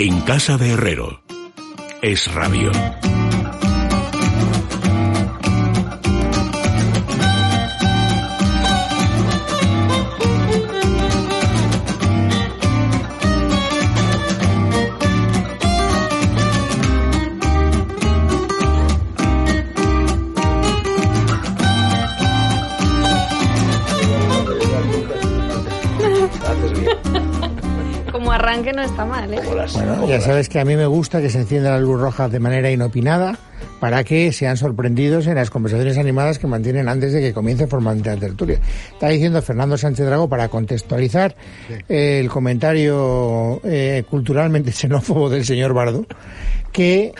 En casa de Herrero. Es radio. No está mal, ¿eh? Bueno, ya sabes que a mí me gusta que se encienda la luz roja de manera inopinada para que sean sorprendidos en las conversaciones animadas que mantienen antes de que comience formalmente la tertulia. Está diciendo Fernando Sánchez Drago para contextualizar eh, el comentario eh, culturalmente xenófobo del señor Bardo, que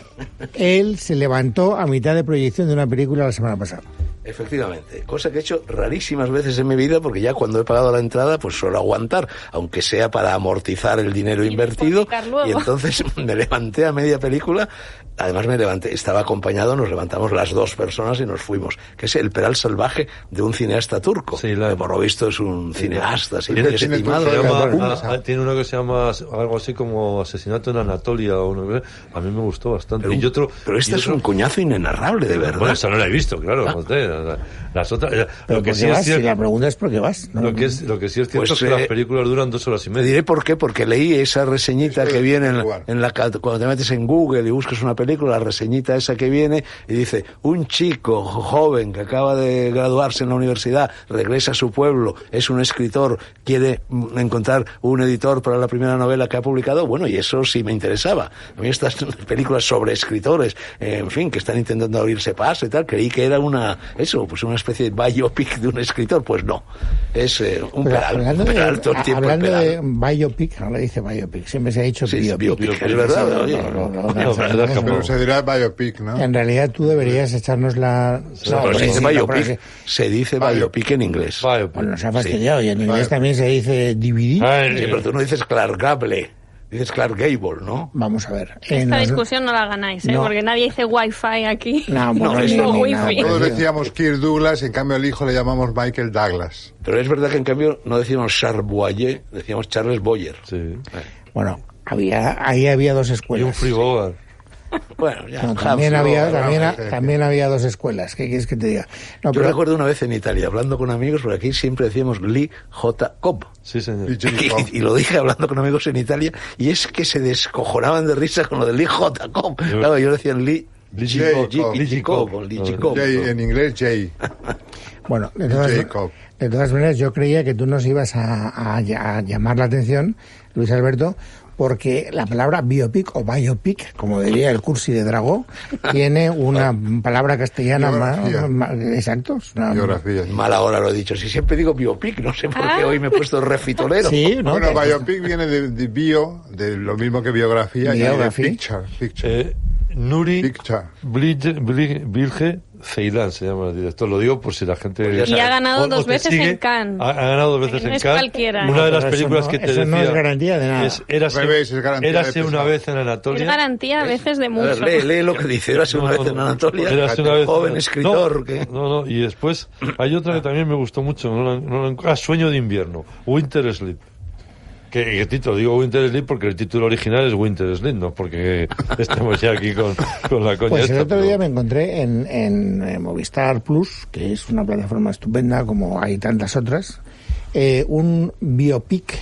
él se levantó a mitad de proyección de una película la semana pasada. Efectivamente, cosa que he hecho rarísimas veces en mi vida porque ya cuando he pagado la entrada pues suelo aguantar, aunque sea para amortizar el dinero invertido y entonces me levanté a media película, además me levanté, estaba acompañado, nos levantamos las dos personas y nos fuimos, que es El Peral Salvaje de un cineasta turco, Sí, la- que por lo visto es un cineasta, así Tiene, tiene- estimado. llama- ah, ah, tiene uno que se llama algo así como Asesinato en Anatolia. O uno, que- a mí me gustó bastante. Pero, y otro, pero y este es un cuñazo inenarrable, de verdad. Bueno, esa no la he visto, claro. joder, la- las otras, eh, Pero lo que ¿por sí qué es vas? Si cierto, la pregunta es por qué vas. ¿no? lo que es, lo que sí es cierto Pues, es que eh, las películas duran dos horas y media. diré por qué, porque leí esa reseñita Eso que viene en, en la cuando te metes en Google y buscas una película, la reseñita esa que viene y dice un chico jo- joven que acaba de graduarse en la universidad, regresa a su pueblo, es un escritor, quiere encontrar un editor para la primera novela que ha publicado, bueno, y eso sí me interesaba. A mí estas películas sobre escritores, eh, en fin, que están intentando abrirse paso y tal, creí que era una, eso, pues una especie de biopic de un escritor, pues no, es eh, un Pero peral, hablando un de, peral todo el tiempo hablando peral. de biopic, ahora dice biopic, siempre se ha dicho Sí, biopic. biopic, es verdad, No, oye. no, no, no, No, no, pero no, es no, Pero se dirá biopic, ¿no? En realidad tú deberías echarnos la... No, No, se dice no, biopic, se dice Biopic. en inglés. Biopic. Bueno, nos ha fastidiado y en inglés también se dice Sí, pero tú no dices Clark Dices Clark Gable, ¿no? Vamos a ver. Esta los- discusión no la ganáis, ¿eh? No. Porque nadie dice wifi aquí. No, bueno, No, ni- eso wifi. nada Todos parecido. decíamos Kirk Douglas, en cambio al hijo le llamamos Michael Douglas. Pero es verdad que en cambio no decíamos Charles Boyer, decíamos Charles Boyer. Sí. Bueno, había, ahí había dos Y un escuelas. Bueno, ya. No, también, Huxley, había, también, sí. también había dos escuelas. ¿Qué quieres que te diga? No, Yo pero- recuerdo una vez en Italia, hablando con amigos, porque aquí siempre decíamos Lee J. Cobb. Sí, señor. Y. Y, y lo dije hablando con amigos en Italia, y es que se descojonaban de risa con lo de Lee J. Cobb. Claro, yo decía Lee en inglés, Jay. Bueno, de todas, de todas maneras, yo creía que tú nos ibas a, a- a llamar la atención, Luis Alberto, porque la palabra biopic o biopic, como diría el cursi de Dragó, tiene una palabra castellana más, más- exacto. una- Biografía. Mala hora lo he dicho. Si siempre digo biopic, no sé por qué Ah. hoy me he puesto refitolero. Sí, ¿no? Bueno, biopic viene de, de bio, de lo mismo que biografía, y de picture, picture. Eh, Nuri Picture. Blige, Blige, Bilge Ceilán se llama el director. Lo digo por si la gente. Pues Y ha ganado dos te veces sigue. en Cannes. Ha, ha ganado dos veces no en es Cannes. cualquiera. Una No, de las películas no- que te eso no decía. es garantía de nada. Es, érase, revés, es garantía érase de una vez en Anatolia. Es garantía a veces de A mucho. ver, lee, lee lo que dice. Era una No, vez no, en no. Anatolia. Érase una vez- joven no, escritor. No, que... no, no, y después hay otra que también me gustó mucho. No, no ah, Sueño de invierno. Winter Sleep. Que, que título, digo Winter Sleep porque el título original es Winter Sleep, no porque estemos ya aquí con, con la coña Pues el otro pero- día me encontré en, en, Movistar Plus, que es una plataforma estupenda como hay tantas otras, eh, un biopic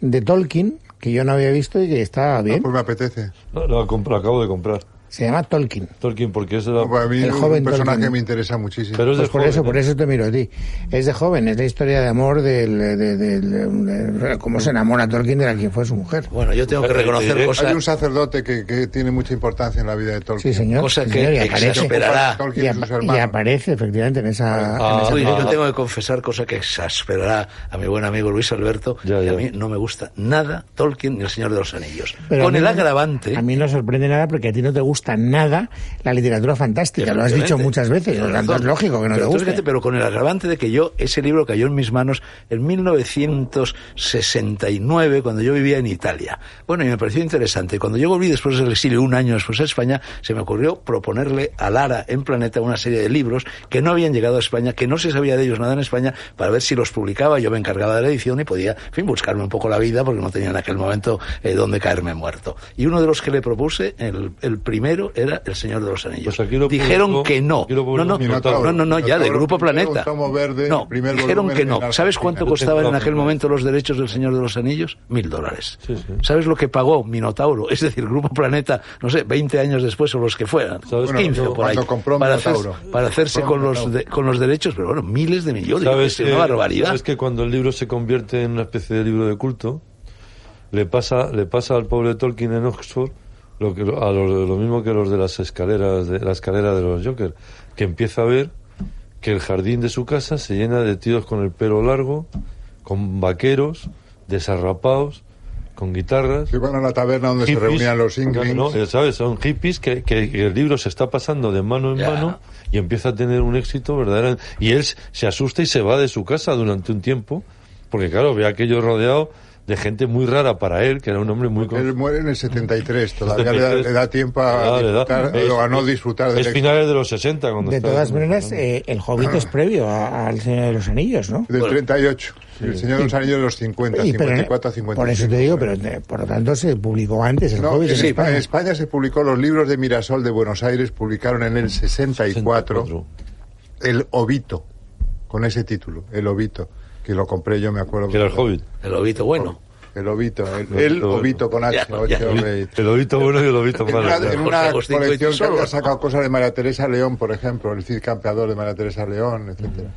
de Tolkien que yo no había visto y que estaba Ah, bien. pues me apetece. No, lo, lo acabo de comprar. Se llama Tolkien. Tolkien porque es de la- Pues a mí El joven un personaje Tolkien. que me interesa muchísimo. Pero es Pues de por joven, eso, ¿eh? por eso te miro a ti. Es de joven, es la historia de amor del, de, de- de- de- cómo se enamora Tolkien de la quien fue su mujer. Bueno, yo tengo que reconocer eh, cosas. Hay un sacerdote que, que tiene mucha importancia en la vida de Tolkien. Sí, señor. Cosa que señor, y aparece, exasperará. Tolkien y, apa- y aparece efectivamente en esa, Ah, en esa Uy, yo tengo que confesar cosa que exasperará a mi buen amigo Luis Alberto. Ya, y a ya. mí no me gusta nada Tolkien ni el Señor de los Anillos. Pero Con el agravante. A mí no sorprende nada porque a ti no te gusta gusta nada la literatura fantástica. Lo has dicho muchas veces, Tienes por lo tanto es lógico que no pero te guste. fíjate, pero con el agravante de que yo, ese libro cayó en mis manos en 1969, cuando yo vivía en Italia. Bueno, y me pareció interesante. Cuando yo volví después del exilio, un año después a España, se me ocurrió proponerle a Lara en Planeta una serie de libros que no habían llegado a España, que no se sabía de ellos nada en España, para ver si los publicaba. Yo me encargaba de la edición y podía, en fin, buscarme un poco la vida, porque no tenía en aquel momento eh, donde caerme muerto. Y uno de los que le propuse, el, el primero, era El Señor de los Anillos. Pues lo Dijeron publicó- que no. No, no, no, no, no, no, ya, de Grupo Planeta. verde, no, primer dijeron que no. ¿Sabes cuánto costaban en aquel momento los derechos del Señor de los Anillos? Mil dólares. Sí, sí. ¿Sabes lo que pagó Minotauro? Es decir, Grupo Planeta, no sé, 20 años después o los que fueran. ¿Sabes? 15 o por ahí. Para, hacerse, para hacerse Compró con los, de- con los derechos, pero bueno, miles de millones. ¿Sabes es que, una barbaridad. sabes que cuando el libro se convierte en una especie de libro de culto, le pasa, le pasa al pobre Tolkien en Oxford lo, que, a lo, lo mismo que los de las escaleras de la escalera de los Joker, que empieza a ver que el jardín de su casa se llena de tíos con el pelo largo, con vaqueros, desarrapados, con guitarras. Se iban a la taberna donde se reunían los Inklings. No, eh, ¿sabes? Son hippies que, que- que el libro se está pasando de mano en mano y empieza a tener un éxito verdadero. Y él se asusta y se va de su casa durante un tiempo, porque claro, ve aquello rodeado de gente muy rara para él, que era un hombre muy... Él muere en el 73, todavía le da, 73. le da tiempo a Ah, disfrutar, Es- lo ganó disfrutar del Es finales de los 60 cuando De todas maneras, eh, el Hobbit es previo al Señor de los Anillos, ¿no? Del Bueno. 38. El Señor de los Anillos de los 50, Y, pero, 54 a 55. por eso te digo, pero eh, por lo tanto se publicó antes el No, Hobbit en, en España, España. en España se publicó los libros de Mirasol de Buenos Aires, publicaron en el 64 64. El Obito, con ese título, El Obito, que lo compré yo, me acuerdo. Que era el Hobbit. El lobito bueno. El Obito, el, El el Obito. Obito con H, Ya, ya. El lobito bueno y el lobito En malo. una, en una colección que había sacado cosas de María Teresa León, por ejemplo, el Cid Campeador de María Teresa León, etcétera.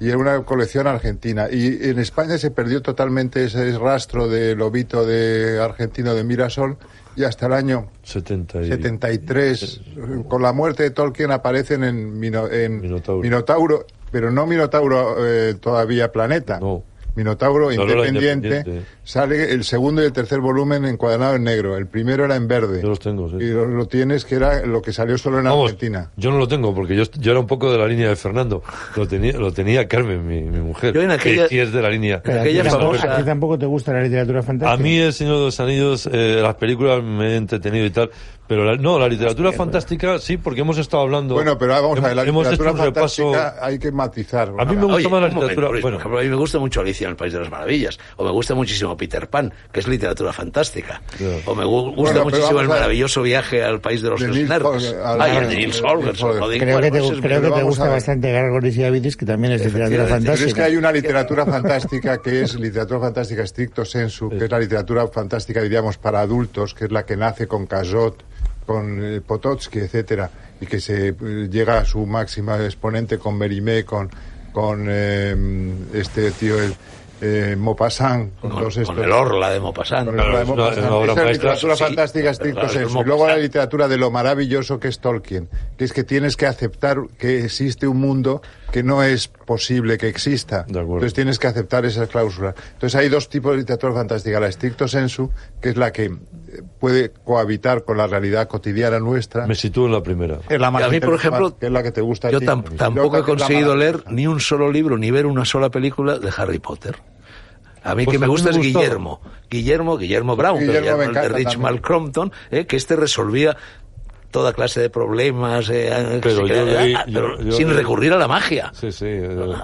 Y era una colección argentina. Y en España se perdió totalmente ese rastro del lobito de argentino de Mirasol y hasta el año 70 y- 73, con la muerte de Tolkien aparecen en, Mino- en Minotauro. Minotauro, pero no Minotauro eh, todavía Planeta. No. Minotauro independiente. Sale el segundo y el tercer volumen encuadernados en negro. El primero era en verde. Yo los tengo, sí. Y lo, lo tienes que era lo que salió solo en Vamos, Argentina. yo no lo tengo porque yo, yo era un poco de la línea de Fernando. Lo tenía, lo tenía Carmen, mi, mi mujer. Yo en aquella- que es de la línea. Pero aquella tampoco, famosa- a ti tampoco te gusta la literatura fantástica. A mí El Señor de los Anillos, eh, las películas me he entretenido y tal, pero la- no, la literatura fantástica sí, porque hemos estado hablando. Bueno, pero vamos a ver, la hemos hecho literatura un repaso. fantástica hay que matizar. A mí me gusta Oye, más la momento, literatura. Bueno, por ejemplo, a mí me gusta mucho Alicia en el País de las Maravillas, o me gusta muchísimo Peter Pan, que es literatura fantástica, o me gu- gusta Bueno, muchísimo el maravilloso viaje al País de los nerds. Ay, el de Nils Holgersson, Creo que te, creo que te gusta bastante Gargoyles y Avidis, que también es literatura. Pero es fantástica. que hay una literatura fantástica que es literatura fantástica stricto sensu, que es la literatura fantástica, diríamos, para adultos, que es la que nace con Cazot, con eh, Pototsky, etcétera, y que se eh, llega a su máxima exponente con Mérimée, con, con eh, este tío, el eh, Maupassant, con, con, todos con el Orla de Maupassant. Con el una- Maupassant. Esa literatura Sí, fantástica stricto claro, es sensu. Y luego la literatura de lo maravilloso que es Tolkien, que es que tienes que aceptar que existe un mundo que no es posible que exista. De acuerdo. Entonces tienes que aceptar esas cláusulas. Entonces hay dos tipos de literatura fantástica. La stricto sensu, que es la que puede cohabitar con la realidad cotidiana nuestra. me sitúo en la primera. Es la más A mí, por ejemplo, que es la que te gusta a Yo tam- tampoco he conseguido leer ni un solo libro, ni ver una sola película de Harry Potter. A mí Pues que me gusta me es. Guillermo. Guillermo, Guillermo Brown, Guillermo el de Rich también. Malcrompton, eh, que este resolvía toda clase de problemas, eh, Pero sí, yo que- leí- yo- pero yo sin leí- recurrir a la magia. Sí, sí.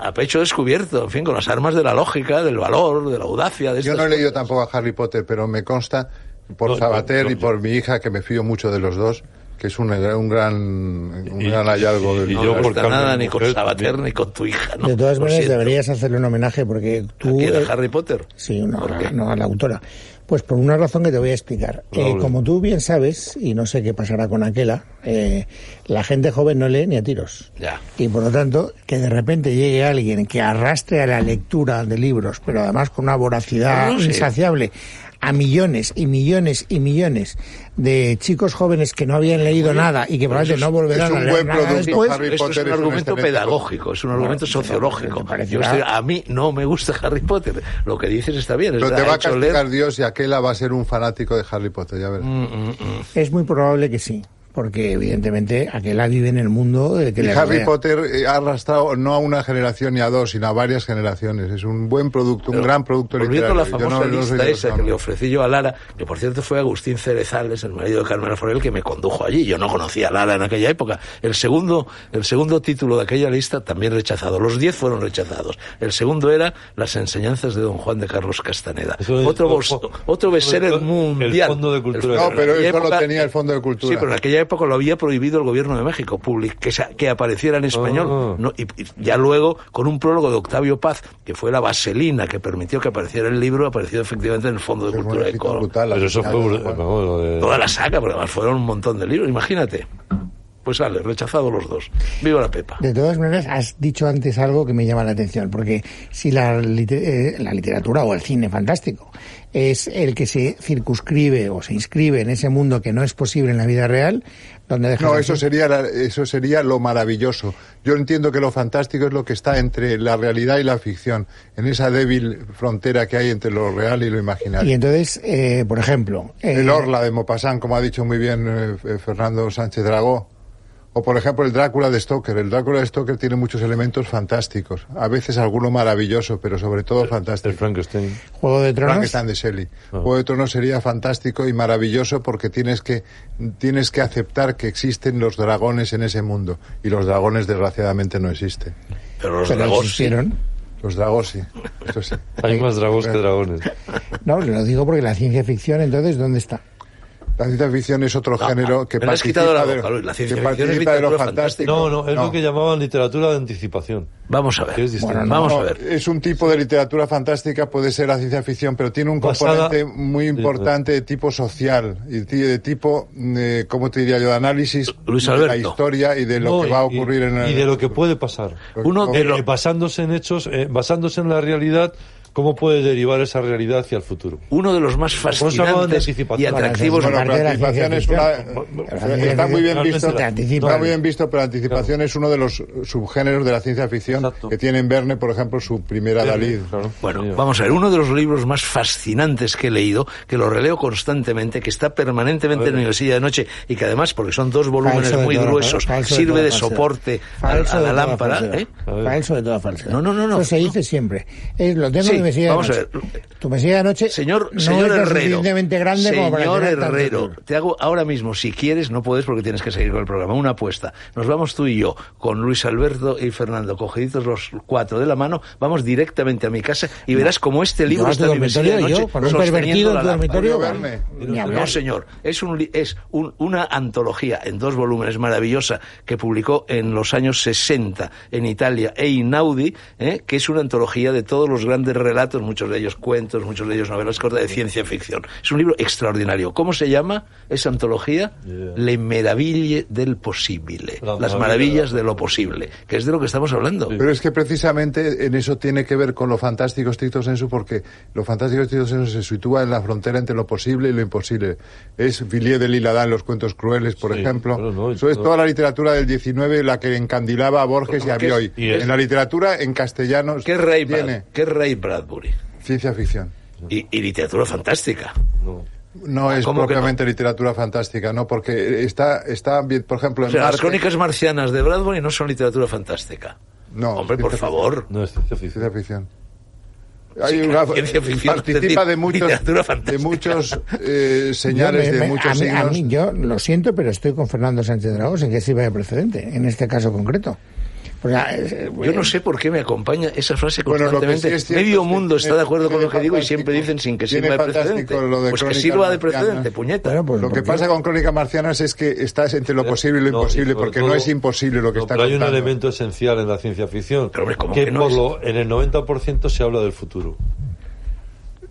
A pecho descubierto, en fin, con las armas de la lógica, del valor, de la audacia. De Yo no he leído cosas. tampoco a Harry Potter, pero me consta por No, Sabater yo- y yo- por mi hija, que me fío mucho de los dos, que es un, un gran, un Y- gran hallazgo. del y No yo por nada ni con Sabater ni con tu hija. ¿no? De todas maneras, deberías hacerle un homenaje porque tú... ¿A quién, a eh, Harry Potter? Sí, no, ¿Por qué? no a la autora. Pues por una razón que te voy a explicar. Eh, Raúl. como tú bien sabes, y no sé qué pasará con aquella, eh, la gente joven no lee ni a tiros. Ya. Y por lo tanto, que de repente llegue alguien que arrastre a la lectura de libros, pero además con una voracidad No, no, sí. insaciable, a millones y millones y millones de chicos jóvenes que no habían leído nada y que probablemente no volverán es un a leer buen nada producto, después. Harry es Potter un es un argumento pedagógico, es un argumento Bueno, sociológico. a mí no me gusta Harry Potter. Lo que dices está bien. Pero es- te va a castigar leer- Dios y aquella va a ser un fanático de Harry Potter, ya verás. Mm, mm, mm. Es muy probable que sí. Porque evidentemente aquella vive en el mundo que Y le Harry rodea. Potter eh, ha arrastrado no a una generación ni a dos, sino a varias generaciones. Es un buen producto, un gran producto literario. la Yo famosa no- no lista esa que no. le ofrecí yo a Lara, que por cierto fue Agustín Cerezales, el marido de Carmen Forel, que me condujo allí. Yo no conocía a Lara en aquella época. El segundo, el segundo título de aquella lista también rechazado. Los diez fueron rechazados. El segundo era Las enseñanzas de don Juan de Carlos Castaneda. Eso es- otro, o- bos- o- otro bestseller el mundial. Fondo de Cultura. No, pero eso lo época- tenía el Fondo de Cultura. Sí, pero en aquella época lo había prohibido el gobierno de México, public- que, sa- que apareciera en español. Ah. No, y, y ya luego, con un prólogo de Octavio Paz, que fue la vaselina que permitió que apareciera el libro, apareció efectivamente en el Fondo de Es Cultura de Córdoba. Pero eso fue de- Toda la saga, porque además fueron un montón de libros, imagínate. Pues sale, rechazado los dos. Viva la Pepa. De todas maneras, has dicho antes algo que me llama la atención, porque si la, lite- eh, la literatura o el cine fantástico es el que se circunscribe o se inscribe en ese mundo que no es posible en la vida real, donde No, eso ser- sería, la- eso sería lo maravilloso. Yo entiendo que lo fantástico es lo que está entre la realidad y la ficción, en esa débil frontera que hay entre lo real y lo Y imaginario. entonces, eh, por ejemplo, eh, El Orla de Maupassant, como ha dicho muy bien eh, Fernando Sánchez Dragó. O, por ejemplo, el Drácula de Stoker. El Drácula de Stoker tiene muchos elementos fantásticos. A veces alguno maravilloso, pero sobre todo El fantástico. Frankenstein. Juego de Tronos, Frankenstein de Shelley. Ah. Juego de Tronos sería fantástico y maravilloso porque tienes que, tienes que aceptar que existen los dragones en ese mundo. Y los dragones, desgraciadamente, no existen. Pero los dragones sí. existieron. Los dragos sí. Eso sí. Hay más dragos que dragones. No, lo digo porque la ciencia ficción, entonces, ¿dónde está? La ciencia ficción es otro género que me lo has participa, la de, boca. La ciencia que ficción es participa de lo fantástico. No, no, es No. lo que llamaban literatura de anticipación. Vamos a ver. Que es distinto. Bueno, no. Vamos No, a ver. Es un tipo de literatura fantástica, puede ser la ciencia ficción, pero tiene un Basada- componente muy importante de tipo social y de tipo, eh, ¿cómo te diría yo?, de análisis Luis de la historia y de lo No, que va a y- ocurrir en el... Y de lo que puede pasar. Uno de Eh, los- eh, basándose en hechos, eh, basándose en la realidad, cómo puede derivar esa realidad hacia el futuro. Uno de los más fascinantes y atractivos. Bueno, pero de la anticipación es ciencia una... ficción. Está muy bien visto. Está muy bien visto, pero la anticipación es uno de los subgéneros de la ciencia ficción Exacto. que tiene en Verne, por ejemplo, su primera Dalí. Claro. Bueno, vamos a ver, uno de los libros más fascinantes que he leído, que lo releo constantemente, que está permanentemente en la universidad de noche y que además, porque son dos volúmenes Falso muy gruesos, falso sirve de soporte a, la lámpara. ¿eh? Falso de toda falsedad. No, no, no, no. Eso se dice siempre. Es, lo tengo Sí, de vamos a ver. Tu mesilla de noche Señor, no señor es Herrero. suficientemente grande como para señor tanto Herrero, te hago ahora mismo, si quieres, no puedes porque tienes que seguir con el programa, una apuesta. Nos vamos tú y yo, con Luis Alberto y Fernando, cogiditos los cuatro de la mano, vamos directamente a mi casa y verás como este libro está en mi mesilla de dormitorio, noche yo, un sosteniendo pervertido en tu dormitorio. No, señor. Es, un, li- es un- una antología en dos volúmenes maravillosa que publicó en los años 60 en Italia Einaudi, ¿eh? que es una antología de todos los grandes relatos, muchos de ellos cuentos, muchos de ellos novelas cortas de ciencia ficción. Es un libro extraordinario. ¿Cómo se llama esa antología? Yeah. Le meraviglie del posible. La Las maravilla maravillas de lo posible, que es de lo que estamos hablando. Pero es que precisamente en eso tiene que ver con lo fantástico stricto sensu, porque lo fantástico stricto sensu se sitúa en la frontera entre lo posible y lo imposible. Es Villiers de L'Isle-Adam, Los cuentos crueles, por Sí, ejemplo. no, eso es todo- toda la literatura del 19 la que encandilaba a Borges y a ¿Qué es- Bioy. En la literatura en castellano ¿Qué Ray, Brad- tiene qué Ray Bradbury? ciencia ficción. Y, y literatura fantástica. No. No es ¿Cómo que propiamente literatura fantástica, ¿no? Porque está, está bien, por ejemplo, O las crónicas marcianas de Bradbury no son literatura fantástica. No, Hombre, por favor. No es ciencia ficción. Ciencia ficción. Sí, ciencia ficción, participa de muchos, de eh, señales me- de muchos a mí, a signos. mí, yo lo siento, pero estoy con Fernando Sánchez Dragos en que sirve de precedente, en este caso concreto. O sea, es- eh, Yo no sé por qué me acompaña esa frase Bueno, constantemente. sí es cierto Medio mundo está de acuerdo con lo que digo y siempre dicen sin que sirva de precedente. lo de pues que sirva de precedente, puñeta. Bueno, pues Lo que pasa con Crónicas Marcianas es que estás entre lo posible y lo No, imposible, y porque no es imposible lo que no, está pero hay un elemento esencial en la ciencia ficción Pero, hombre, ¿cómo que, que no por es? lo, en el 90% se habla del futuro.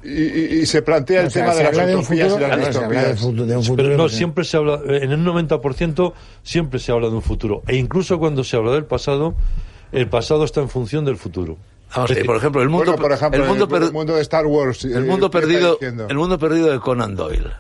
Y, y- y se plantea el o sea, tema se de las habla de un utopías futuro, y las claro, se habla de distopías. futuro- de un futuro Pero no, siempre se habla, en el 90% siempre se habla de un futuro. E incluso cuando se habla del pasado, el pasado está en función del futuro. Vamos a por ejemplo, el mundo, Bueno, por ejemplo, el mundo, el, per- mundo de Star Wars. el eh, mundo ¿qué está perdido, el mundo perdido de Conan Doyle.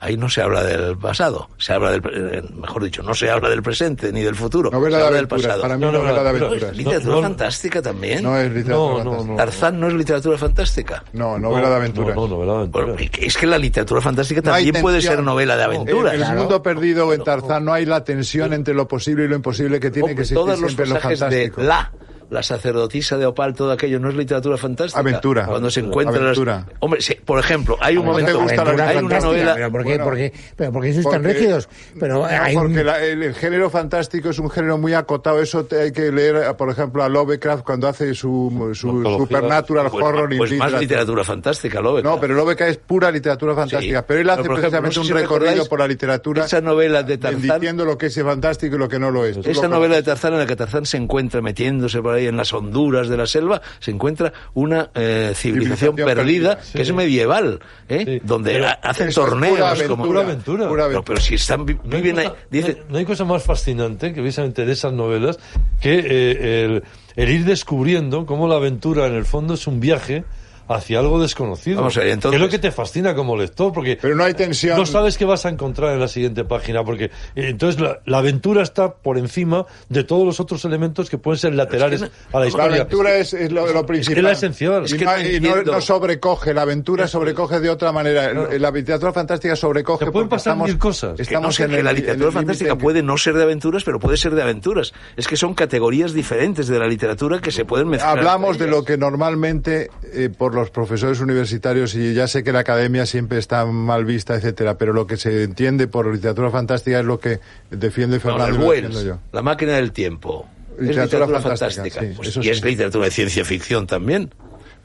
Ahí no se habla del pasado, se habla del, eh, mejor dicho, no se habla del presente ni del futuro, Novela se de habla del aventuras. pasado. Para mí, No, no, novela de aventuras. Literatura No, no, fantástica también. No es literatura No, no, fantástica. no. Tarzán no es literatura fantástica. No, novela de aventuras. No, no, novela de Bueno, aventuras. es que la literatura fantástica también puede ser novela de En aventuras. el Claro. mundo perdido o en Tarzán no hay la tensión entre lo posible y lo imposible que tiene Hombre, que existir todos los siempre en lo pasajes de fantástico. la la sacerdotisa de Opal, todo aquello, no es literatura fantástica. Aventura. Cuando se encuentran las- Aventura. Hombre, sí, por ejemplo, hay un ¿No te momento, gusta la hay una fantástica, novela, ¿Pero por qué, Bueno, por qué- pero por qué sois tan porque- rígidos? Pero No, hay un- porque la- el, el género fantástico es un género muy acotado. Eso te- hay que leer, por ejemplo, a Lovecraft cuando hace su, su. Supernatural pues, Horror pues in más literatura fantástica, Lovecraft. No, pero Lovecraft es pura literatura fantástica. Sí. Pero él hace Pero, por ejemplo, precisamente no sé si un recorrido por la literatura esa novela de Tarzán. diciendo lo que es fantástico y lo que no lo es. Esa lo novela de Tarzán en la que Tarzán se encuentra metiéndose por ahí en las honduras de la selva, se encuentra una eh, civilización, Civilización perdida, perdida, que es medieval, ¿eh? Sí. donde Pero hacen pura torneos. aventura, como- Pura aventura. pura No, pero si están, vi- No viven ahí, cosa- dice, no hay- no hay cosa más fascinante que precisamente de esas novelas que eh, el, el ir descubriendo cómo la aventura en el fondo es un viaje hacia algo desconocido. Vamos a ver, entonces- Que es lo que te fascina como lector, porque Pero no hay tensión. no sabes qué vas a encontrar en la siguiente página, porque eh, entonces la, la aventura está por encima de todos los otros elementos que pueden ser laterales no- a la La historia. aventura es, es lo, lo principal. la esencial. Y, Es que no, no y no- sobrecoge. La aventura sobrecoge de otra manera. El- La literatura fantástica sobrecoge. Te pueden porque pasar estamos, mil cosas. que no Estamos sé, en que el- la el literatura fantástica puede no ser de aventuras, pero puede ser de aventuras. Es que son categorías diferentes de la literatura que se pueden mezclar. Hablamos de lo que normalmente eh, por los profesores universitarios y ya sé que la academia siempre está mal vista, etcétera, pero lo que se entiende por literatura fantástica es lo que defiende No, Fernando lo Wells, yo. la máquina del tiempo. es Literatura literatura fantástica, fantástica. sí, Pues, y sí. es literatura de ciencia ficción también.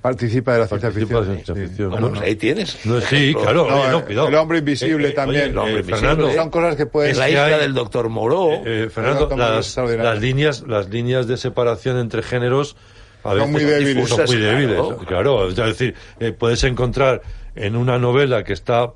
Participa de la ciencia ficción. de ciencia sí. ficción. Bueno, no, pues no. ahí tienes. No, sí, claro. No, oye, no, eh, cuidado. el hombre invisible también. el hombre eh, invisible. Fernando, Son cosas que pueden Es la hay- del doctor Moreau. Eh, eh, Fernando, las, las líneas, las líneas de separación entre géneros a Son veces muy débiles. son muy débiles. claro. Claro, es decir, eh, puedes encontrar en una novela que está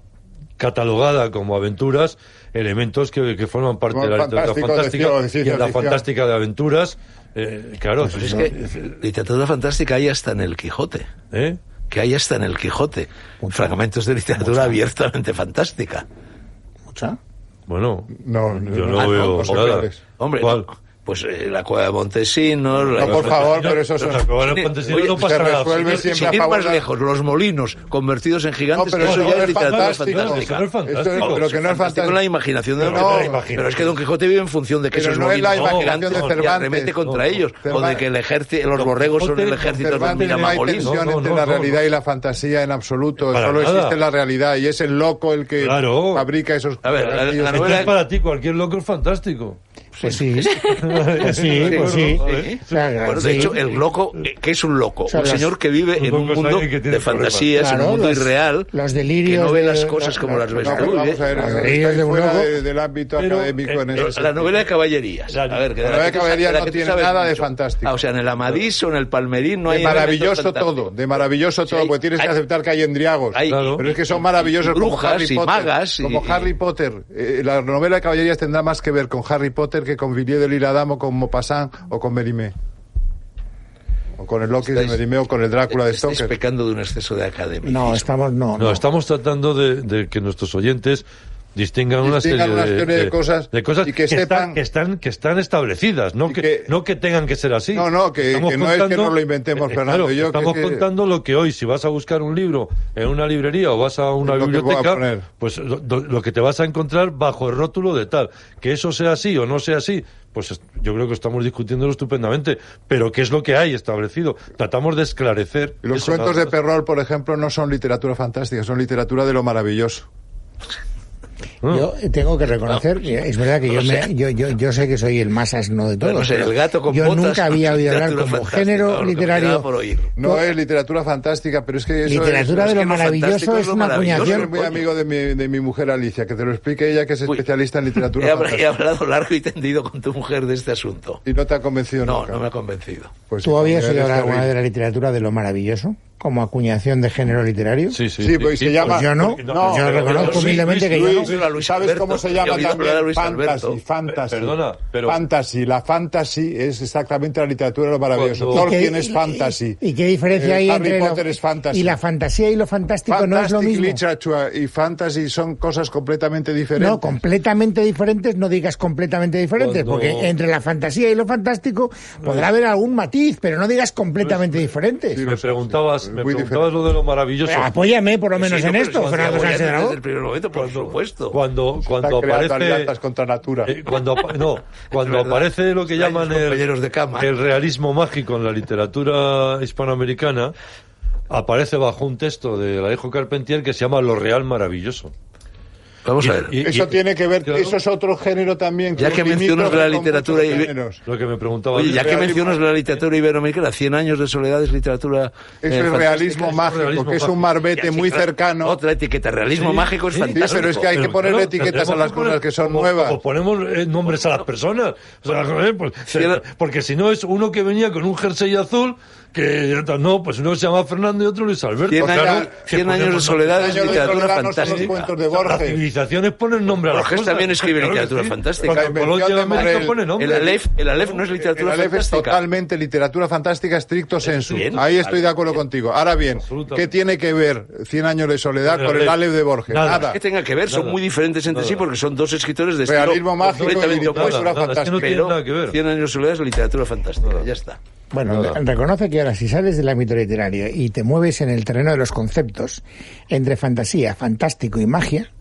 catalogada como aventuras elementos que, que forman parte Como de la literatura de fantástica ciencia- de y ciencia en la ficción. fantástica de aventuras. eh, claro, Pues es no, que literatura fantástica hay hasta en el Quijote. ¿eh? Que hay hasta en el Quijote. Fragmentos de literatura abiertamente fantástica. Mucha. Bueno, No, yo no, no, ah, no, veo no nada. Hombre, ¿Cuál? No, pues eh, la cueva de Montesinos. la- No, por favor, pero eso son... Bueno, Montesinos Oye, no pasa se nada. resuelve Sí, siempre Sin ir más lejos, los molinos convertidos en No, gigantes, pero eso eso ya no es es literatura fantástico. Eso no fantástica. es fantástico. Esto- pero que no es Fantástico la imaginación de Don Pero no, Quijote. imaginación. Pero es que Don Quijote vive en función de que Pero esos no es la imaginación de Cervantes. arremete contra No, ellos. O de que el ejército, los borregos son el ejército de no hay tensión No, no, entre no, la no. realidad y la fantasía en absoluto. Solo existe la realidad y es el loco el que fabrica esos A ver, la- novela- para ti cualquier loco es fantástico. Pues sí. Pues sí, pues sí. ¿Eh? O sea, Bueno, sí. de hecho, el loco, eh, ¿qué es un loco? sea, un las- señor que vive en un mundo de fantasías, en Claro, un mundo los- irreal, los delirios que no ve las cosas como la- las ves tú. ¿eh? Del ámbito Pero, académico eh, en eh, ese La novela de caballerías. La- a ver, que la novela de caballerías no tiene nada de fantástico. Ah, o sea, en el Amadís o en el Palmerín no hay de maravilloso todo, de maravilloso Sí, todo, porque tienes que aceptar que hay endriagos. Pero es que son maravillosos como brujas Harry y Potter. como Harry Potter. Eh, la novela de caballerías tendrá más que ver con Harry Potter que con Villiers de l'Isle-Adam, con Maupassant o con Mérimée. O con el Loki de Estáis- Mérimée o con el Drácula de Estáis Stoker. pecando de un exceso de academia. No, estamos, no. No, no. estamos tratando de, de que nuestros oyentes distingan una serie Distingan una de, serie de cosas de cosas y que están, sepan- que están que están establecidas, no que, que- no que tengan que ser así. No, no, que- que no es que nos lo inventemos, eh, Fernando, claro, yo que- estamos que- contando lo que hoy, si vas a buscar un libro en una librería o vas a una que a biblioteca, pues lo, que te vas a encontrar bajo el rótulo de tal. Que eso sea así o no sea así, pues es- yo creo que estamos discutiéndolo estupendamente. Pero ¿qué es lo que hay establecido? Tratamos de esclarecer. Y los cuentos de. Perrol, por ejemplo, no son literatura fantástica, son literatura de lo maravilloso. Yo tengo que reconocer, que es verdad que yo, me- yo, yo, yo sé que soy el más asno de todos. Bueno, no sé, pero el gato con yo botas nunca había oído hablar como género no, no, literario. por oír. No es literatura fantástica, pero es que eso Literatura es... de es lo lo maravilloso es es una maravilloso. Yo soy acuñación. muy amigo de mi, de mi mujer Alicia, que te lo explique ella, que es Uy. especialista en literatura He, fantástica. hablado largo y tendido con tu mujer de este asunto. Y no te ha convencido No, nunca. no me ha convencido. Pues ¿Tú habías oído es hablar alguna vez de la literatura de lo maravilloso? Como acuñación de género literario? Sí, sí. Sí, pues se llama- Pues yo no. No, yo pero- reconozco humildemente que yo no. Luis ¿Sabes Alberto, cómo se llama también? Luis Fantasy, fantasy. Perdona, pero- Fantasy, la fantasy es exactamente la literatura de lo maravilloso. Cuando- Tolkien ¿Y es fantasy. ¿Y qué diferencia Eh, hay Harry entre Potter lo- es fantasy. y la fantasía y lo fantástico no es lo Fantastic mismo? literature y fantasy son cosas completamente diferentes. No, completamente diferentes, no digas completamente diferentes, Cuando- porque entre la fantasía y lo fantástico podrá haber algún matiz, pero no digas completamente diferentes. Sí, Me preguntabas, me Muy preguntabas lo de lo maravilloso. Apóyame por lo menos Sí, no, en pero esto, Fernando Sánchez desde Dragó. el primer momento, por supuesto. Cuando, cuando aparece. contra natura. eh, cuando, no, cuando aparece lo que llaman el, de cama. el realismo mágico en la literatura hispanoamericana, aparece bajo un texto de Alejo Carpentier que se llama Lo Real Maravilloso. Vamos Y- a ver. y- Eso tiene que ver, eso es otro género también. Ya que mencionas la literatura. Lo que me preguntaba. Oye, ya que mencionas la literatura iberoamericana, 100 años de soledad es literatura. Eh, es fantástica. realismo mágico, realismo que es un marbete muy cercano. Otra etiqueta, realismo Sí, mágico es sí, fantástico. pero es que hay que claro, etiquetas a las poner cosas que son como- nuevas. O ponemos eh, nombres a las personas. O sea, pues, porque si no es uno que venía con un jersey azul, que no, pues uno se llama Fernando y otro Luis Alberto. 100 claro, años, 100 años de soledad es literatura fantástica. de Las Borges. civilizaciones ponen nombre a las Borges cosas. también escribe Claro literatura sí. fantástica. La de América Morel. pone nombre. El Aleph, el Aleph no es El literatura Aleph es fantástica. totalmente literatura fantástica estricto sensu. bien, Ahí estoy de acuerdo contigo. Ahora bien. ¿qué tiene que ver Cien años de soledad El con el Aleph. Aleph de Borges? Nada. Nada. que tenga que ver, son Nada. muy diferentes entre sí porque son dos escritores de estilo Realismo mágico y completamente literatura es fantástica. Pero. 100 años de soledad es literatura fantástica, ya está. Bueno, reconoce que ahora si sales del ámbito literario y te mueves en el terreno de los conceptos entre fantasía, fantástico y magia,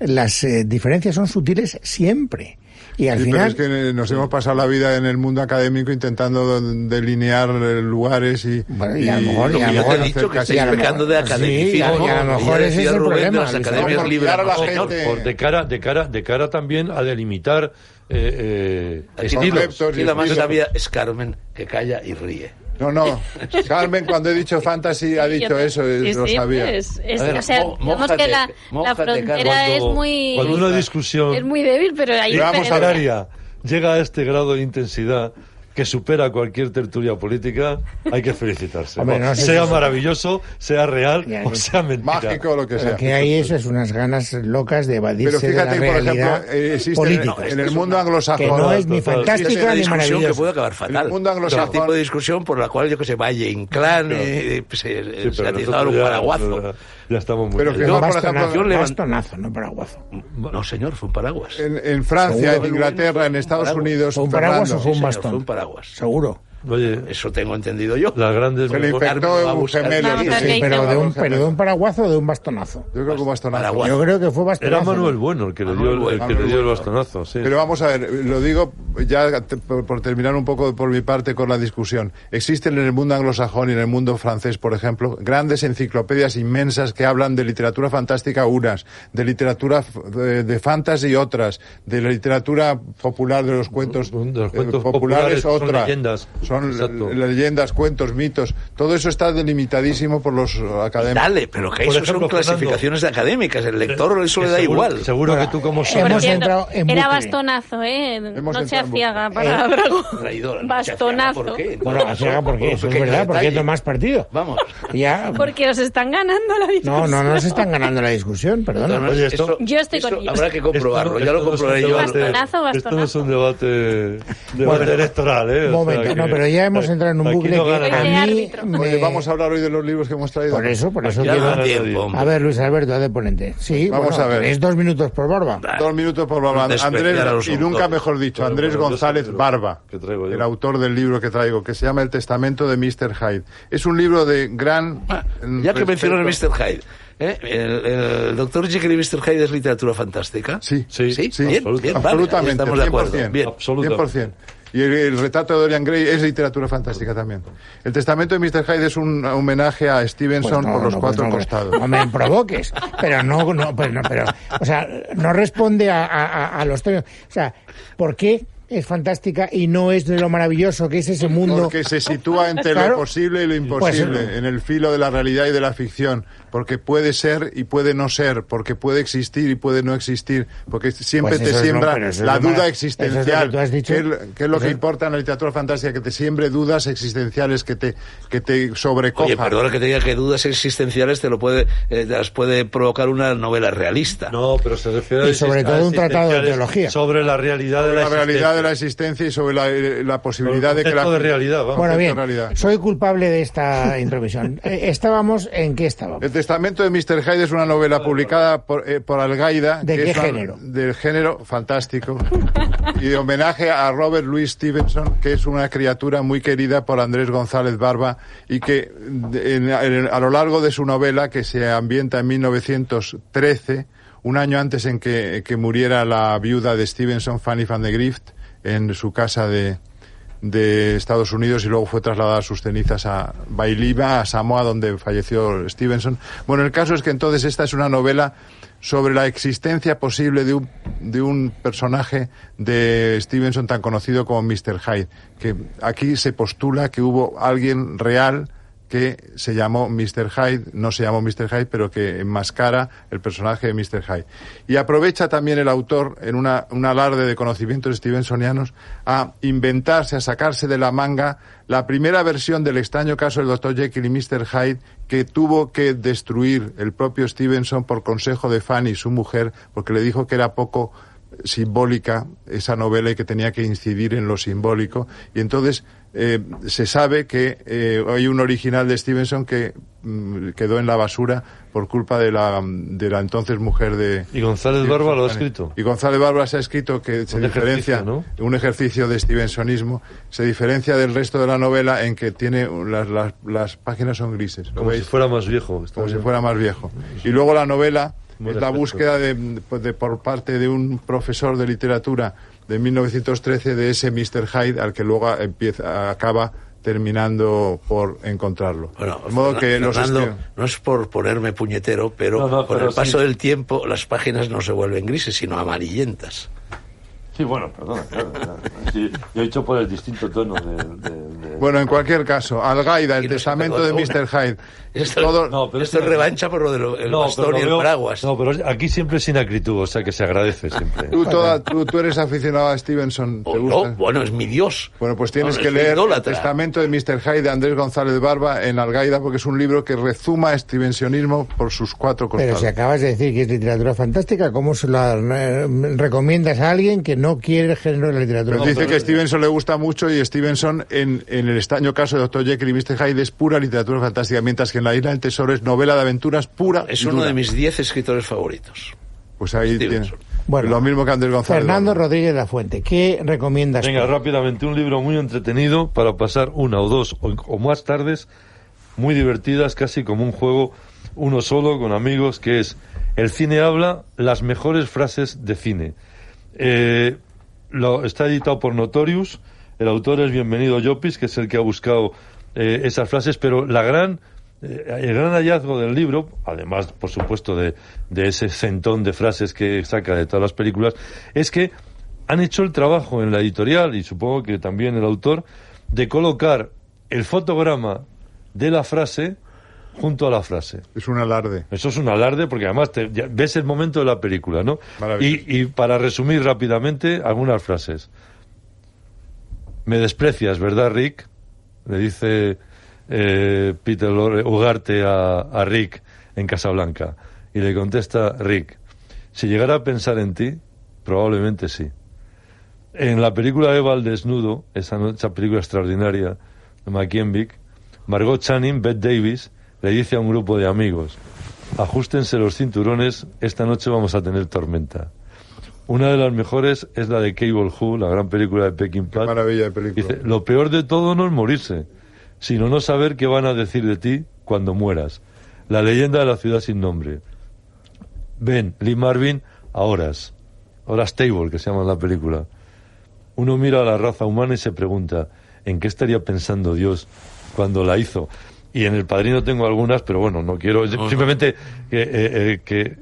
las eh, diferencias son sutiles siempre. Y al Sí, pero final... es que nos hemos pasado la vida en el mundo académico intentando delinear eh, lugares y, Bueno, y a lo mejor- y a lo mejor- dicho que casi- y a lo estáis pecando de mejor- sí, academicismo. y a- lo mejor ese decía es el Rubén problema, las academias libres. De cara de cara de cara también a delimitar eh, eh, estilos la más sabia es Carmen, que calla y ríe. No, no. Carmen, cuando he dicho fantasy, ha dicho eso, Sí, lo sí, sabía. Es, es- A ver, o sea, mo- digamos mójate, que la, la frontera Carlos. es muy cuando una discusión es muy débil, pero ahí Y vamos a literaria llega a este grado de intensidad que supera cualquier tertulia política, hay que felicitarse. Hombre, no sé sea si- maravilloso, sea real Ya, o sea mentira. Mágico o lo que Lo sea. que hay eso es unas ganas locas de evadirse Pero fíjate, de por la ejemplo, realidad eh, existe en, política. en el mundo anglosajón. que no es ni fantástica es una ni discusión que maravillosa. puede acabar fatal. El mundo anglosajón- Es el tipo de discusión por la cual, yo que sé, Valle Inclán, eh, pues, eh, Sí, se ha tirado un paraguazo. Ya, estamos muy Pero bien. que no, por bastonazo, ejemplo, yo levan- bastonazo, no paraguazo. No, señor, fue un paraguas. En, en Francia, Seguro. en Inglaterra, en Estados Paraguas. Unidos, ¿Fue un paraguas Fernando, o fue un Sí, señor, bastón? fue un paraguas. Seguro. Oye, Eso tengo entendido yo. las grandes se le infectó un gemelo. Sí, Pero de, un, Gemelo. pero de un paraguazo o de un bastonazo. Yo creo que un bastonazo. Paraguas. Yo creo que fue bastonazo. Era Manuel Bueno el que le dio, el, que le dio el bastonazo, sí. Pero vamos a ver, lo digo ya te- por, por terminar un poco por mi parte con la discusión. Existen en el mundo anglosajón y en el mundo francés, por ejemplo, grandes enciclopedias inmensas que hablan de literatura fantástica unas, de literatura de, de fantasy otras, de la literatura popular de los cuentos, De los eh, populares populares, son otras. Son Exacto. leyendas, cuentos, mitos. Todo eso está delimitadísimo por los eh, académicos. Dale, pero que Por eso ejemplo, son clasificaciones de académicas. El lector eso Que le da seguro- igual. Seguro Bueno, que tú como eh, sabes... Por Hemos entrado en era bastonazo, ¿eh? Hemos no bucle. aciaga para. Traidora, no se Bastonazo. ¿por qué? Bueno, así haga porque eso es verdad, porque es más partido. Vamos. Ya. Porque os están ganando la No, discusión. no, no se están ganando la discusión, perdona. Además, Oye, esto- eso- Yo estoy con ellos. Habrá que comprobarlo. Esto- ya lo esto no es un comprobaré yo. debate- Bastonazo, Esto no es un bastonazo. debate, debate electoral, ¿eh? O Un momento, sea no, que- pero ya hemos entrado en un bucle no que a mí me- Oye, vamos a hablar hoy de los libros que hemos traído. Por eso, por eso quiero... tiempo. A ver, Luis Alberto, de ponente. Sí, Vamos bueno, a ver. Es dos minutos por barba. Dos minutos por Barba. Andrés, y nunca mejor dicho, Andrés González Barba, ¿qué traigo yo? el autor del libro que traigo, que se llama El Testamento de Mr. Hyde. Es un libro de gran... Ah, Ya que mencionas Mr. Hyde, ¿eh? el, el doctor Jekyll y Mr. Hyde es literatura fantástica. Sí, Sí, Sí, sí, bien, vale, absolutamente, estamos de acuerdo. 100%. Bien. Absoluta. 100%. Y el, el retrato de Dorian Gray es literatura fantástica también. El Testamento de Mr. Hyde es un homenaje a Stevenson Pues no, por los no, pues cuatro no, costados. No me provoques. Pero no, no, pero, no, pero, o sea, no responde a, a- a- a los términos. O sea, ¿por qué es fantástica y no es de lo maravilloso que es ese mundo? Porque se sitúa entre Claro. lo posible y lo imposible, Pues, en el filo de la realidad y de la ficción. Porque puede ser y puede no ser, porque puede existir y puede no existir, porque siempre Pues te siembra es la duda existencial, es lo que tú has dicho. que es, lo que importa en la literatura fantástica, que te siembre dudas existenciales, que te, que te sobrecoja. Oye, perdona que te diga que dudas existenciales te lo puede, eh, te las puede provocar una novela realista. No, pero se refiere a Y sobre todo un tratado de teología. Sobre la realidad de la, la realidad de la existencia. y sobre la, eh, la posibilidad de que la de realidad, vamos. Bueno, bien, realidad. soy culpable de esta intromisión. Eh, estábamos en qué estábamos. El testamento de Mr. Hyde es una novela publicada por, eh, por Algaida. ¿De que qué es una- género? Del género fantástico. y de homenaje a Robert Louis Stevenson, que es una criatura muy querida por Andrés González Barba y que en- a lo largo de su novela, que se ambienta en 1913, un año antes en que, que muriera la viuda de Stevenson, Fanny van de Grift, en su casa de, de Estados Unidos y luego fue trasladada sus cenizas a Bailiva, a Samoa, donde falleció Stevenson. Bueno, el caso es que entonces esta es una novela sobre la existencia posible de un, de un personaje de Stevenson tan conocido como Mr. Hyde, que aquí se postula que hubo alguien real que se llamó Mr. Hyde, no se llamó Mr. Hyde, pero que enmascara el personaje de Mr. Hyde. Y aprovecha también el autor, en una, un alarde de conocimientos stevensonianos, a inventarse, a sacarse de la manga la primera versión del extraño caso del Dr. Jekyll y Mr. Hyde que tuvo que destruir el propio Stevenson por consejo de Fanny, su mujer, porque le dijo que era poco simbólica esa novela y que tenía que incidir en lo simbólico. Y entonces eh, se sabe que eh, hay un original de Stevenson que mm, quedó en la basura por culpa de la, de la entonces mujer de... Y González Barba lo ha escrito. Y González Barba se ha escrito que se Un diferencia, ejercicio, ¿no? un ejercicio de Stevensonismo, se diferencia del resto de la novela en que tiene las, las, las páginas son grises. ¿lo Como si fuera más viejo. Como si fuera más viejo. Y luego la novela Es la búsqueda de, pues, de- por parte de un profesor de literatura de 1913 de ese Mr. Hyde al que luego empieza, acaba terminando por encontrarlo. Bueno, de modo que Fernando, no es por ponerme puñetero, pero No, no, con pero el paso sí. del tiempo las páginas no se vuelven grises, sino amarillentas. Sí, bueno, perdona. claro, claro. Sí, yo he hecho por el distinto tono de- de- Bueno, en cualquier caso, Algaida, el testamento de Mr. Hyde. Esto, todo- No, pero esto es revancha por lo del No, bastón pero y el paraguas. No, pero aquí siempre sin acritud, o sea que se agradece siempre. Tú, toda- tú, tú eres aficionado a Stevenson, ¿te Oh, gusta? no, bueno, es mi Dios. Bueno, pues tienes No, que es leer el testamento de Mr. Hyde de Andrés González Barba en Algaida porque es un libro que rezuma Stevensonismo por sus cuatro Pero costados. si acabas de decir que es literatura fantástica, ¿cómo se la eh, recomiendas a alguien que no quiere el género de la literatura Pero dice que Stevenson le gusta mucho y Stevenson en, en el extraño caso de Dr. Jekyll y Mr. Hyde es pura literatura fantástica, mientras que en La Isla del Tesoro es novela de aventuras pura Es uno dura. de mis diez escritores favoritos. Pues ahí tiene. Stevenson. Bueno, lo mismo que Andrés González. Fernando. Rodríguez La Fuente, ¿qué recomiendas? Venga, tú? rápidamente, un libro muy entretenido para pasar una o dos o, o más tardes muy divertidas, casi como un juego uno solo con amigos, que es El cine habla, las mejores frases de cine. Eh, lo, está editado por Notorious, el autor es Bienvenido Llopis, que es el que ha buscado eh, esas frases, pero la gran, eh, el gran hallazgo del libro, además, por supuesto, de, de ese centón de frases que saca de todas las películas, es que han hecho el trabajo en la editorial, y supongo que también el autor, de colocar el fotograma de la frase junto a la frase. Es un alarde. Eso es un alarde porque además te, ves el momento de la película, ¿no? Y para resumir rápidamente algunas frases. Me desprecias, ¿verdad, Rick? Le dice eh, Peter Ugarte a, a Rick en Casablanca. Y le contesta Rick, si llegara a pensar en ti, probablemente sí. En la película Eva al desnudo, esa, esa película extraordinaria de McKenvick, Margot Channing, Bette Davis, le dice a un grupo de amigos, ajustense los cinturones, esta noche vamos a tener tormenta. Una de las mejores es la de Cable Who, la gran película de Peckinpah. Maravilla de película. Dice, lo peor de todo no es morirse, sino no saber qué van a decir de ti cuando mueras. La leyenda de la ciudad sin nombre. Ben, Lee Marvin, a horas. Horas Table, que se llama en la película. Uno mira a la raza humana y se pregunta, ¿en qué estaría pensando Dios cuando la hizo? Y en El Padrino tengo algunas, pero bueno, no quiero... Simplemente que, eh, eh, que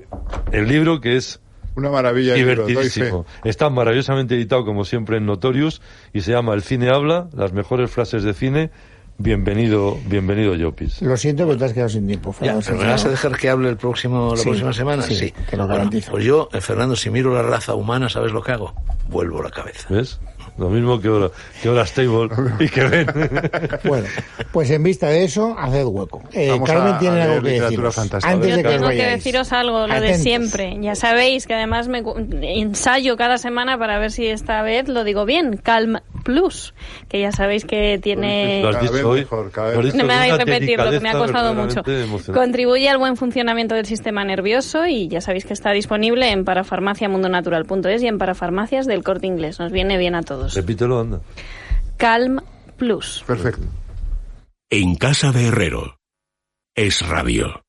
el libro que es Una maravilla divertidísimo. Está maravillosamente editado, como siempre, en Notorious y se llama El cine habla, las mejores frases de cine bienvenido, bienvenido Llopis. Lo siento, pero te has quedado sin tiempo. Ya, Fernando ¿pero ¿Me vas a dejar que hable el próximo, la Sí, próxima semana? sí, te lo Bueno, garantizo. pues yo, eh, Fernando, si miro la raza humana, ¿sabes lo que hago? Vuelvo la cabeza. ¿Ves? Lo mismo que ahora, que ahora Stable y que ven. Bueno, pues en vista de eso, haced hueco. Eh, Carmen a- tiene a algo que deciros. fantástica. Antes Yo de que tengo que deciros algo, lo de siempre. Ya sabéis que además me cu- ensayo cada semana para ver si esta vez lo digo bien. Calm Plus, que ya sabéis que tiene... Lo has Cada dicho vez hoy. mejor, cada lo vez No me con hagáis una repetirlo, que me ha costado mucho. emocionante. Contribuye al buen funcionamiento del sistema nervioso y ya sabéis que está disponible en parafarmaciamundonatural.es y en parafarmacias del corte inglés. Nos viene bien a todos. Repítelo, anda. Calm Plus. Perfecto. En casa de Herrero. Es radio.